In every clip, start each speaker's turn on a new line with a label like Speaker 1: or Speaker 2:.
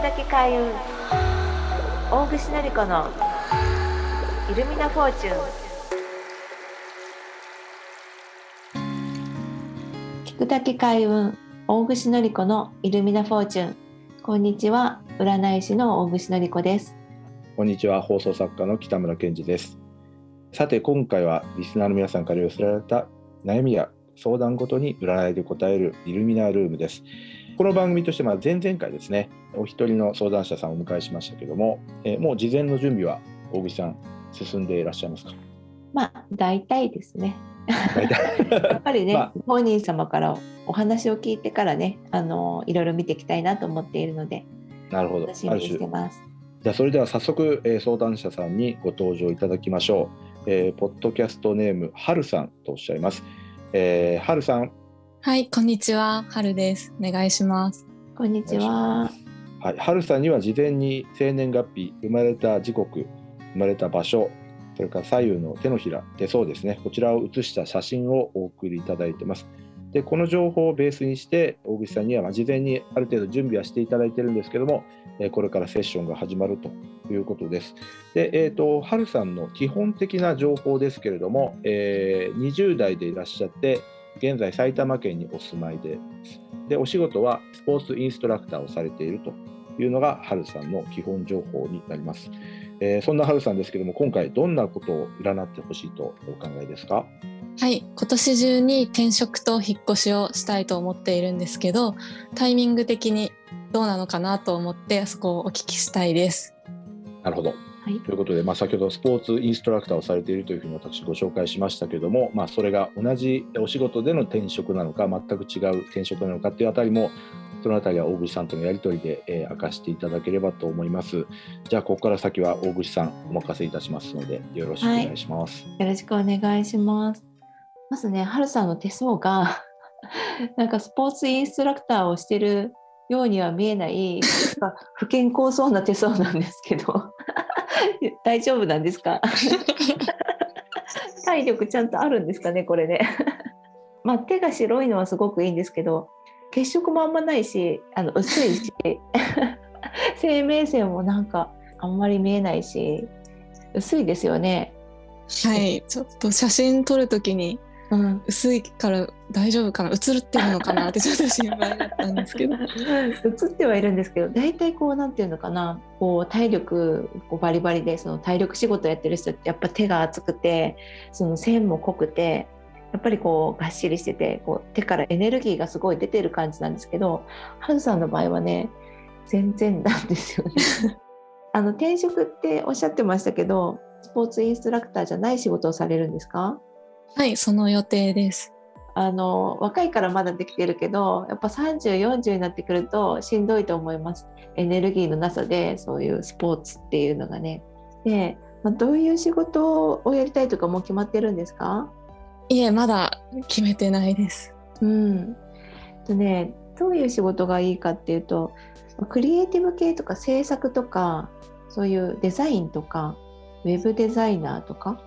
Speaker 1: だけ開運。大串のり子のイルミナフォーチュン。聞くだけ開運。大串のり子のイルミナフォーチュン。こんにちは。占い師の大串のり子です。
Speaker 2: こんにちは。放送作家の北村健二です。さて今回はリスナーの皆さんから寄せられた悩みや相談ごとに占いで答えるイルミナールームですこの番組としてまあ前々回ですねお一人の相談者さんをお迎えしましたけども、えー、もう事前の準備は大口さん進んでいらっしゃいますか？
Speaker 1: まあ大体ですね。やっぱりね、まあ、本人様からお話を聞いてからねあのいろいろ見ていきたいなと思っているので
Speaker 2: なるほど。
Speaker 1: 楽しみにしてます。
Speaker 2: じゃあそれでは早速、えー、相談者さんにご登場いただきましょう、えー、ポッドキャストネームはるさんとおっしゃいます、えー、はるさん
Speaker 3: はい、こんにちは。はるです。お願いします。
Speaker 1: こんにちは。
Speaker 2: はい、はるさんには事前に生年月日、生まれた時刻、生まれた場所、それから左右の手のひら、手相ですね。こちらを写した写真をお送りいただいてます。で、この情報をベースにして、大口さんには事前にある程度準備はしていただいてるんですけども、これからセッションが始まるということです。で、えっ、ー、と、はるさんの基本的な情報ですけれども、えー、20代でいらっしゃって、現在埼玉県にお住まいででお仕事はスポーツインストラクターをされているというのがハルさんの基本情報になります、えー、そんなハルさんですけども今回どんなことを占ってほしいとお考えですか？
Speaker 3: はい今年中に転職と引っ越しをしたいと思っているんですけどタイミング的にどうなのかなと思ってそこをお聞きしたいです。
Speaker 2: なるほどはい、ということで、まあ、先ほどスポーツインストラクターをされているというふうに私ご紹介しましたけども、まあ、それが同じお仕事での転職なのか全く違う転職なのかっていうあたりもそのあたりは大口さんとのやり取りで、えー、明かしていただければと思います。じゃあここから先は大口さんお任せいたしますのでよろしくお願いします。
Speaker 1: はい、よろしくお願いします。まずね、はるさんの手相が なんかスポーツインストラクターをしてるようには見えない不健康そうな手相なんですけど 大丈夫なんですか？体力ちゃんとあるんですかねこれね。まあ手が白いのはすごくいいんですけど血色もあんまないしあの薄いし生命線もなんかあんまり見えないし薄いですよね。
Speaker 3: はいちょっと写真撮るときにうん、薄いから大丈夫かな？映ってるのかな？ってちょっと心配だったんですけど。
Speaker 1: 映ってはいるんですけど大体こうなんていうのかな？こう体力こうバリバリでその体力仕事やってる人ってやっぱ手が熱くてその線も濃くてやっぱりこうがっしりしててこう手からエネルギーがすごい出てる感じなんですけどハルさんの場合はね全然なんですよね。あの転職っておっしゃってましたけどスポーツインストラクターじゃない仕事をされるんですか？
Speaker 3: はいその予定です
Speaker 1: あの若いからまだできてるけどやっぱ3040になってくるとしんどいと思います。エネルギーのなさでそういうスポーツっていうのがね。で、まあ、どういう仕事をやりたいとかもう決まってるんですか？
Speaker 3: いえまだ決めてないです。
Speaker 1: うん。とねどういう仕事がいいかっていうとクリエイティブ系とか制作とかそういうデザインとかウェブデザイナーとか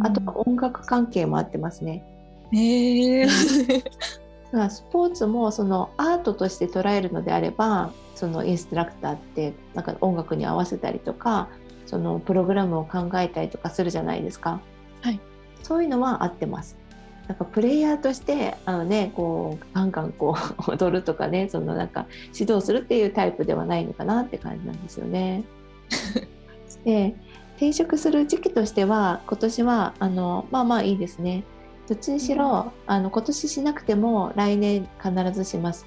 Speaker 1: あとは音楽関係もあってますね。
Speaker 3: へえ
Speaker 1: スポーツもそのアートとして捉えるのであればそのインストラクターってなんか音楽に合わせたりとかそのプログラムを考えたりとかするじゃないですか。
Speaker 3: はい、
Speaker 1: そういうのは合ってます。なんかプレイヤーとしてあのねこうガンガンこう 踊るとかねそのなんか指導するっていうタイプではないのかなって感じなんですよね。で転職する時期としては今年はあのまあまあいいですね。どっちにしろ、あの今年しなくても来年必ずします。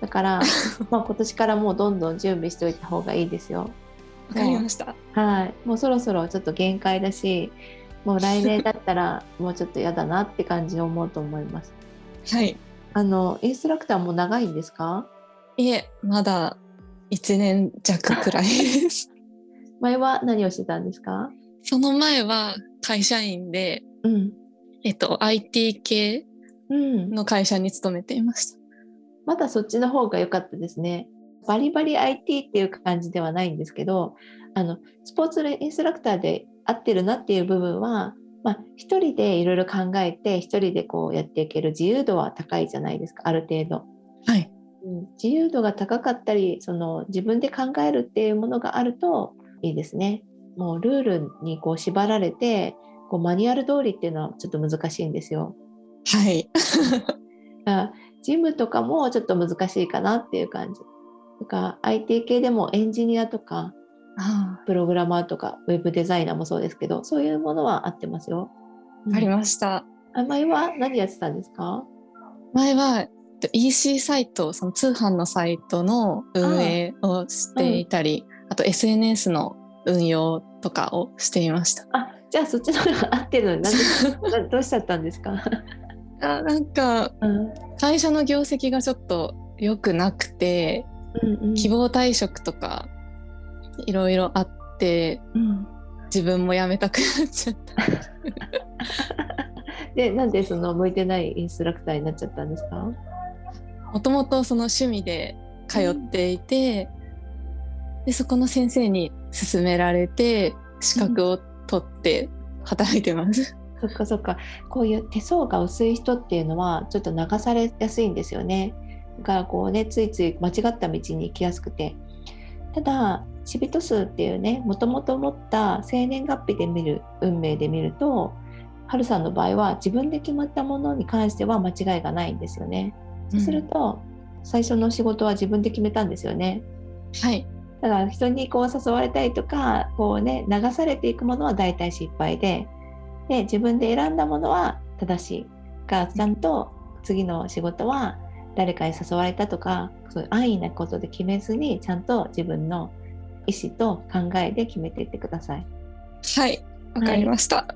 Speaker 1: だから まあ今年からもうどんどん準備しておいた方がいいですよ。
Speaker 3: わかりました。
Speaker 1: はい、もうそろそろちょっと限界だし、もう来年だったら もうちょっと嫌だなって感じを思うと思います。
Speaker 3: はい。
Speaker 1: あのインストラクターも長いんですか？
Speaker 3: いえ、まだ1年弱くらいです。
Speaker 1: 前は何をしてたんですか？
Speaker 3: その前は会社員で、
Speaker 1: うん、
Speaker 3: えっと IT 系の会社に勤めていました、うん、
Speaker 1: まだそっちの方が良かったですね。バリバリ IT っていう感じではないんですけどあのスポーツインストラクターで合ってるなっていう部分はまあ、一人でいろいろ考えて一人でこうやっていける自由度は高いじゃないですかある程度。
Speaker 3: はい、
Speaker 1: うん、自由度が高かったりその自分で考えるっていうものがあるといいですね。もうルールにこう縛られてこうマニュアル通りっていうのはちょっと難しいんですよ。
Speaker 3: はい。
Speaker 1: あジムとかもちょっと難しいかなっていう感じ。だから IT 系でもエンジニアとか
Speaker 3: あ
Speaker 1: プログラマーとかウェブデザイナーもそうですけどそういうものは合ってますよ。
Speaker 3: わかりました。
Speaker 1: あ前は何やってたんですか？
Speaker 3: 前はえっと EC サイト、その通販のサイトの運営をしていたり、あと SNS の運用とかをしていました。
Speaker 1: あじゃあそっちの方が合ってるのになんでなどうしちゃったんですか、
Speaker 3: あなんか
Speaker 1: うん
Speaker 3: 会社の業績がちょっと良くなくて、
Speaker 1: うんうん。
Speaker 3: 希望退職とかいろいろあって
Speaker 1: うん。
Speaker 3: 自分も辞めたくなっちゃった。
Speaker 1: でなんでその向いてないインストラクターになっちゃったんですか？
Speaker 3: もともとその趣味で通っていて、でそこの先生に勧められて資格を取って働いてます。
Speaker 1: そっかそっか。こういう手相が薄い人っていうのはちょっと流されやすいんですよね。だからこうねついつい間違った道に行きやすくて。ただシビト数っていうねもともと持った生年月日で見る運命で見るとハルさんの場合は自分で決まったものに関しては間違いがないんですよね。そうすると、最初の仕事は自分で決めたんですよね。
Speaker 3: はい、
Speaker 1: だから人にこう誘われたりとかこうね流されていくものは大体失敗でで自分で選んだものは正しいがちゃんと次の仕事は誰かに誘われたとかそういう安易なことで決めずにちゃんと自分の意思と考えで決めていってください。
Speaker 3: はい、わかりました。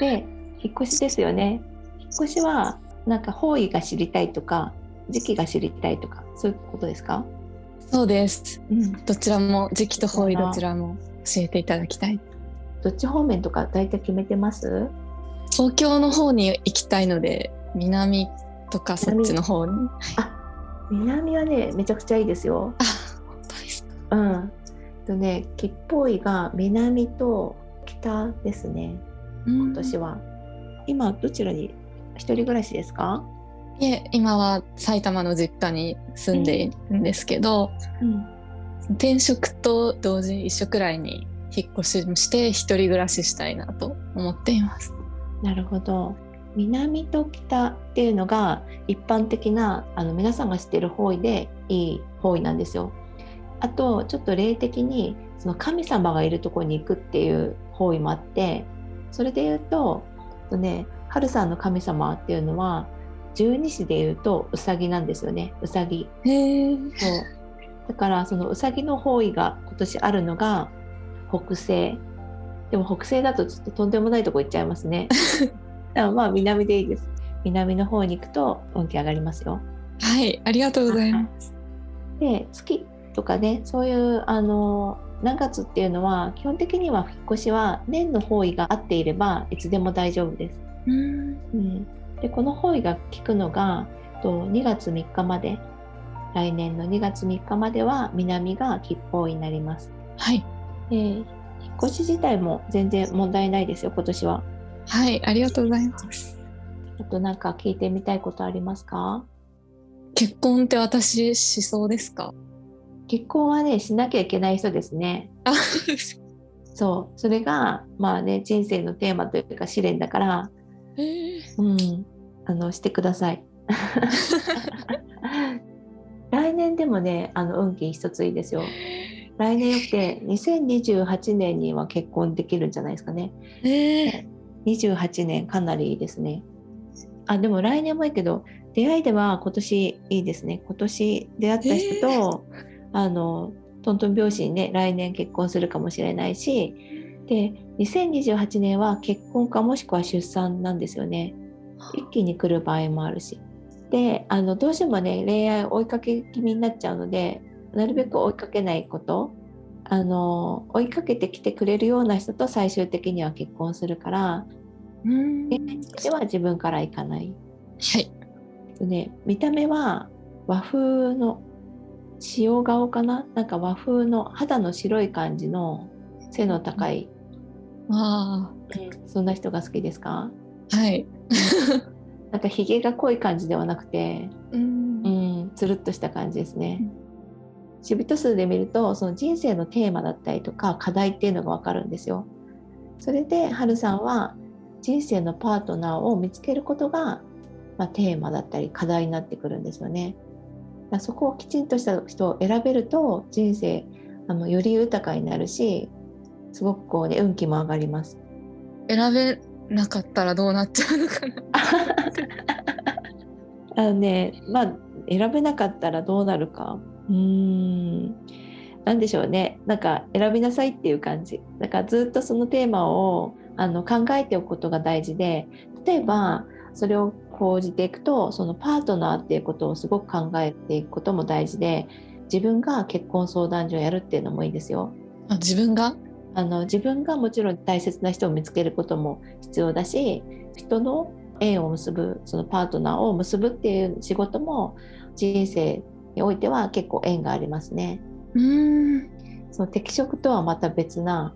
Speaker 1: で引っ越しですよね。引っ越しはなんか方位が知りたいとか時期が知りたいとかそういうことですか、
Speaker 3: そうです。
Speaker 1: うん、
Speaker 3: どちらも時期と方位どちらも教えていただきたい。
Speaker 1: どっち方面とか大体決めてます？
Speaker 3: 東京の方に行きたいので南とかそっちの方に。
Speaker 1: あ南はねめちゃくちゃいいですよ。
Speaker 3: あ、本当ですか？
Speaker 1: うん。とね吉報位が南と北ですね今
Speaker 3: 今
Speaker 1: 年は。今どちらに一人暮らしですか？
Speaker 3: いえ今は埼玉の実家に住んでいるんですけど、
Speaker 1: うん。
Speaker 3: 転職と同時一緒くらいに引っ越しして一人暮らししたいなと思っています。
Speaker 1: なるほど。南と北っていうのが一般的なあの皆さんが知っている方位でいい方位なんですよ。あとちょっと霊的にその神様がいるところに行くっていう方位もあってそれで言うととね春さんの神様っていうのは十二支で言うとうさぎなんですよね。うさぎ。そう。だからそのうさぎの方位が今年あるのが北西。でも北西だとちょっととんでもないとこ行っちゃいますね。だからまあ南でいいです。南の方に行くと運気上がりますよ。
Speaker 3: はい、ありがとうございます。
Speaker 1: で月とかねそういうあの何月っていうのは基本的には引っ越しは年の方位が合っていればいつでも大丈夫です、
Speaker 3: うん、
Speaker 1: うん、でこの方位が効くのがと2月3日まで来年の2月3日までは南が吉報位になります。
Speaker 3: はい、
Speaker 1: で引っ越し自体も全然問題ないですよ今年は。
Speaker 3: はい、ありがとうございます。
Speaker 1: あとなんか聞いてみたいことありますか？
Speaker 3: 結婚って私しそうですか？
Speaker 1: 結婚はねしなきゃいけない人ですね。
Speaker 3: あ、
Speaker 1: そうそれがまあね人生のテーマというか試練だから。うんあのしてください来年でもねあの運気一ついいですよ来年よくて2028年には結婚できるんじゃないですかね
Speaker 3: へえ。
Speaker 1: 28年かなりいいですね。あでも来年もいいけど出会いでは今年いいですね。今年出会った人と、あのトントン拍子にね来年結婚するかもしれないしで2028年は結婚かもしくは出産なんですよね。一気に来る場合もあるし。であのどうしてもね恋愛追いかけ気味になっちゃうのでなるべく追いかけないことあの追いかけてきてくれるような人と最終的には結婚するから
Speaker 3: うん。
Speaker 1: 恋愛については自分から行かない。
Speaker 3: はい。
Speaker 1: とね、見た目は和風の塩顔かな？なんか和風の肌の白い感じの背の高い、
Speaker 3: わ
Speaker 1: そんな人が好きですか？
Speaker 3: あ。はい。
Speaker 1: なんかひげが濃い感じではなくて、
Speaker 3: うん
Speaker 1: う。ん、つるっとした感じですね。シビト数で見るとその人生のテーマだったりとか課題っていうのが分かるんですよ。それではるさんは人生のパートナーを見つけることが、まあ、テーマだったり課題になってくるんですよね。だそこをきちんとした人を選べると人生あのより豊かになるしすごくこうね運気も上がります。
Speaker 3: 選べなかったらどうなっちゃうのかな。
Speaker 1: あのねまあ選べなかったらどうなるか。うーん。何でしょうね。なんか選びなさいっていう感じ。だからずっとそのテーマをあの考えておくことが大事で例えばそれを講じていくとそのパートナーっていうことをすごく考えていくことも大事で自分が結婚相談所をやるっていうのもいいですよ。
Speaker 3: あ自分が？
Speaker 1: あの自分がもちろん大切な人を見つけることも必要だし人の縁を結ぶそのパートナーを結ぶっていう仕事も人生においては結構縁がありますね。
Speaker 3: うん
Speaker 1: その適職とはまた別な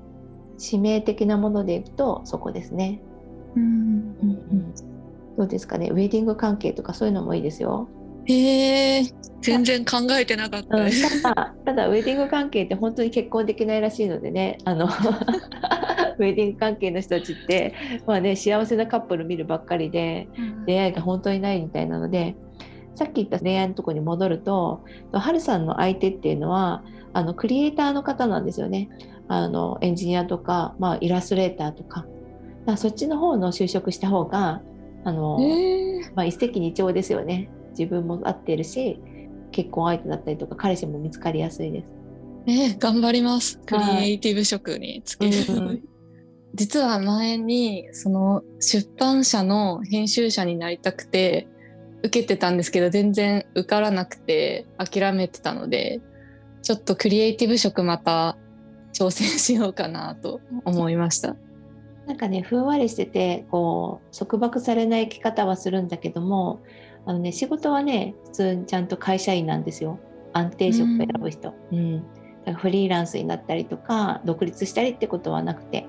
Speaker 1: 使命的なものでいくとそこですね。
Speaker 3: うん
Speaker 1: うんどうですかね？ウェディング関係とかそういうのもいいですよ。
Speaker 3: へえ全然考えてなかった。
Speaker 1: うん。ただただウェディング関係って本当に結婚できないらしいのでね。あの ウェディング関係の人たちって、まあね、幸せなカップル見るばっかりで出会いが本当にないみたいなのでさっき言った恋愛のところに戻るとハルさんの相手っていうのはあのクリエイターの方なんですよね。あのエンジニアとか、まあ、イラストレーターとか。だそっちの方の就職した方があの、まあ、一石二鳥ですよね自分も合ってるし結婚相手だったりとか彼氏も見つかりやすいです。
Speaker 3: えー頑張ります。クリエイティブ職につける。
Speaker 1: うん
Speaker 3: 実は前にその出版社の編集者になりたくて受けてたんですけど全然受からなくて諦めてたのでちょっとクリエイティブ職また挑戦しようかなと思いました。
Speaker 1: なんかねふんわりしててこう束縛されない生き方はするんだけどもあのね仕事はね普通にちゃんと会社員なんですよ。安定職を選ぶ人、うん。だからフリーランスになったりとか独立したりってことはなくて。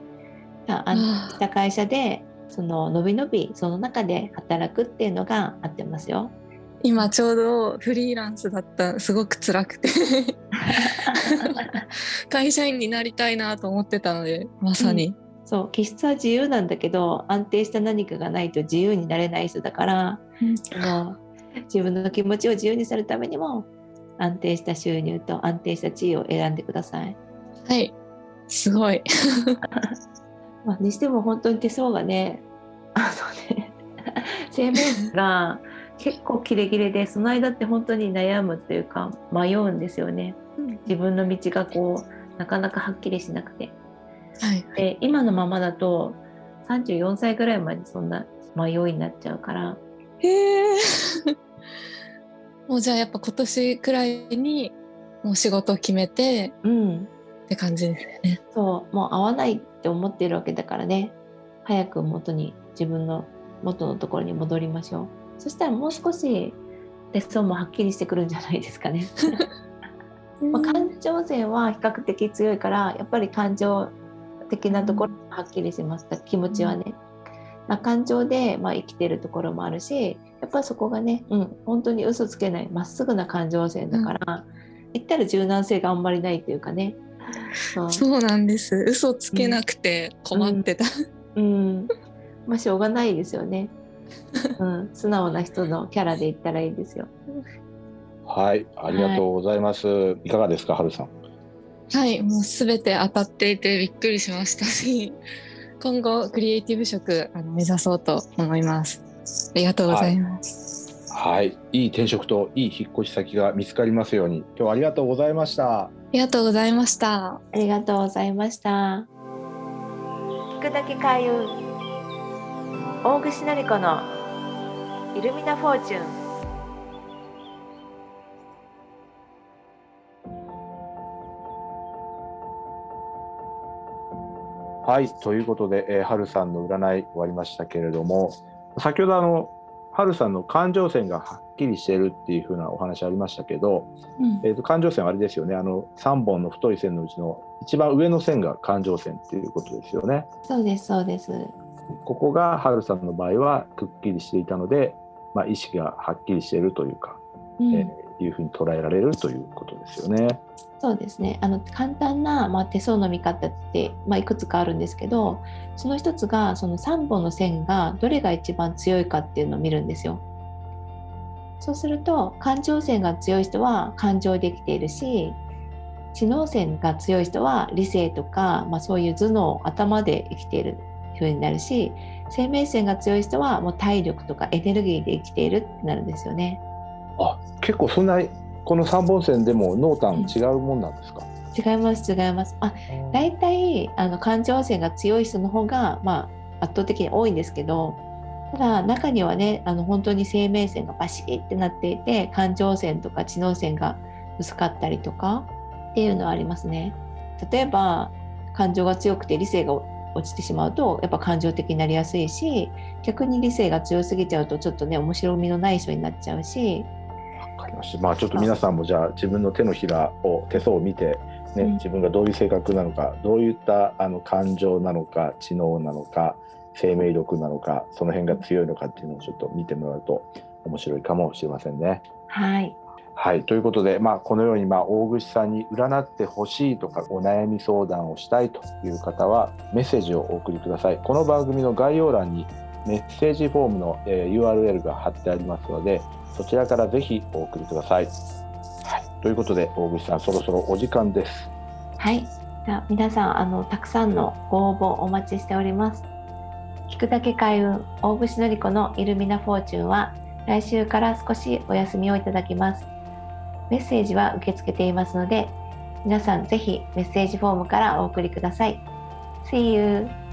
Speaker 1: あ安定した会社でそののびのびその中で働くっていうのが合ってますよ。
Speaker 3: 今ちょうどフリーランスだったすごく辛くて。会社員になりたいなと思ってたのでまさに、
Speaker 1: そう気質は自由なんだけど安定した何かがないと自由になれない人だからあの自分の気持ちを自由にするためにも安定した収入と安定した地位を選んでください。
Speaker 3: はいすごい
Speaker 1: まあ、にしても本当に手相がねあのね 生命が結構キレキレでその間って本当に悩むっていうか迷うんですよね。自分の道がこうなかなかはっきりしなくて。
Speaker 3: はい
Speaker 1: で今のままだと34歳ぐらいまでそんな迷いになっちゃうから
Speaker 3: へえ もうじゃあやっぱ今年くらいにもう仕事を決めて
Speaker 1: うん。
Speaker 3: って感じですよね。
Speaker 1: そう。もう合わないって思ってるわけだからね。早く元に自分の元のところに戻りましょう。そしたらもう少し手相もはっきりしてくるんじゃないですかね、まあ、感情線は比較的強いからやっぱり感情的なところはっきりしました。気持ちはね、まあ、感情でまあ生きてるところもあるしやっぱりそこがね、うん、本当に嘘つけないまっすぐな感情線だから、言ったら柔軟性があんまりないっていうかね。そう。
Speaker 3: そうなんです。嘘つけなくて困ってた、
Speaker 1: うん、まあしょうがないですよね。うん、素直な人のキャラで言ったらいいですよ。
Speaker 2: はい、ありがとうございます。い、かがですか、はるさん。
Speaker 3: はい。もう全て当たっていてびっくりしましたし今後クリエイティブ職あの目指そうと思いますありがとうございます、
Speaker 2: はい、いい転職といい引っ越し先が見つかりますように。今日はありがとうございました。
Speaker 3: ありがとうございました
Speaker 1: ありがとうございました。聞くだけ開運。大串のり子のイルミナフォーチュン。
Speaker 2: はい、ということで、えー、はるさんの占い終わりましたけれども、先ほどあの、はるさんの感情線がはっきりしてるっていう風なお話ありましたけど、
Speaker 1: うん
Speaker 2: えー、と感情線はあれですよね、あの3本の太い線のうちの一番上の線が感情線っていうことですよね。
Speaker 1: そうですそうです。
Speaker 2: ここがはるさんの場合はくっきりしていたので、まあ、意識がはっきりしているというか、
Speaker 1: うん
Speaker 2: えーいうふうに捉えられるということですよね。
Speaker 1: そうですねあの簡単な、まあ、手相の見方って、まあ、いくつかあるんですけどその一つがその3本の線がどれが一番強いかっていうのを見るんですよ。そうすると感情線が強い人は感情できているし知能線が強い人は理性とか、まあ、そういう頭脳頭で生きている風になるし生命線が強い人はもう体力とかエネルギーで生きているってなるんですよね。
Speaker 2: あ結構そんなこの3本線でも濃淡違うもんなんですか、
Speaker 1: 違います違います。あ大体あの感情線が強い人の方が、まあ、圧倒的に多いんですけどただ中にはねあの本当に生命線がバシッってなっていて感情線とか知能線が薄かったりとかっていうのはありますね。例えば感情が強くて理性が落ちてしまうとやっぱ感情的になりやすいし逆に理性が強すぎちゃうとちょっとね面白みのない人になっちゃうし。
Speaker 2: わかりました。まあちょっと皆さんもじゃあ自分の手のひらを手相を見てね、自分がどういう性格なのかどういったあの感情なのか知能なのか生命力なのかその辺が強いのかっていうのをちょっと見てもらうと面白いかもしれませんね。
Speaker 1: はい
Speaker 2: はい、ということで、まあ、このように、まあ、大串さんに占ってほしいとかお悩み相談をしたいという方はメッセージをお送りくださいこの番組の概要欄にメッセージフォームの、えー、URL が貼ってありますのでそちらからぜひお送りください、はい、ということで大串さんそろそろお時間です。
Speaker 1: はい。じゃ皆さんあのたくさんのご応募お待ちしております。聞くだけ開運大串のり子のイルミナフォーチュンは来週から少しお休みをいただきます。メッセージは受け付けていますので皆さんぜひメッセージフォームからお送りください。See you!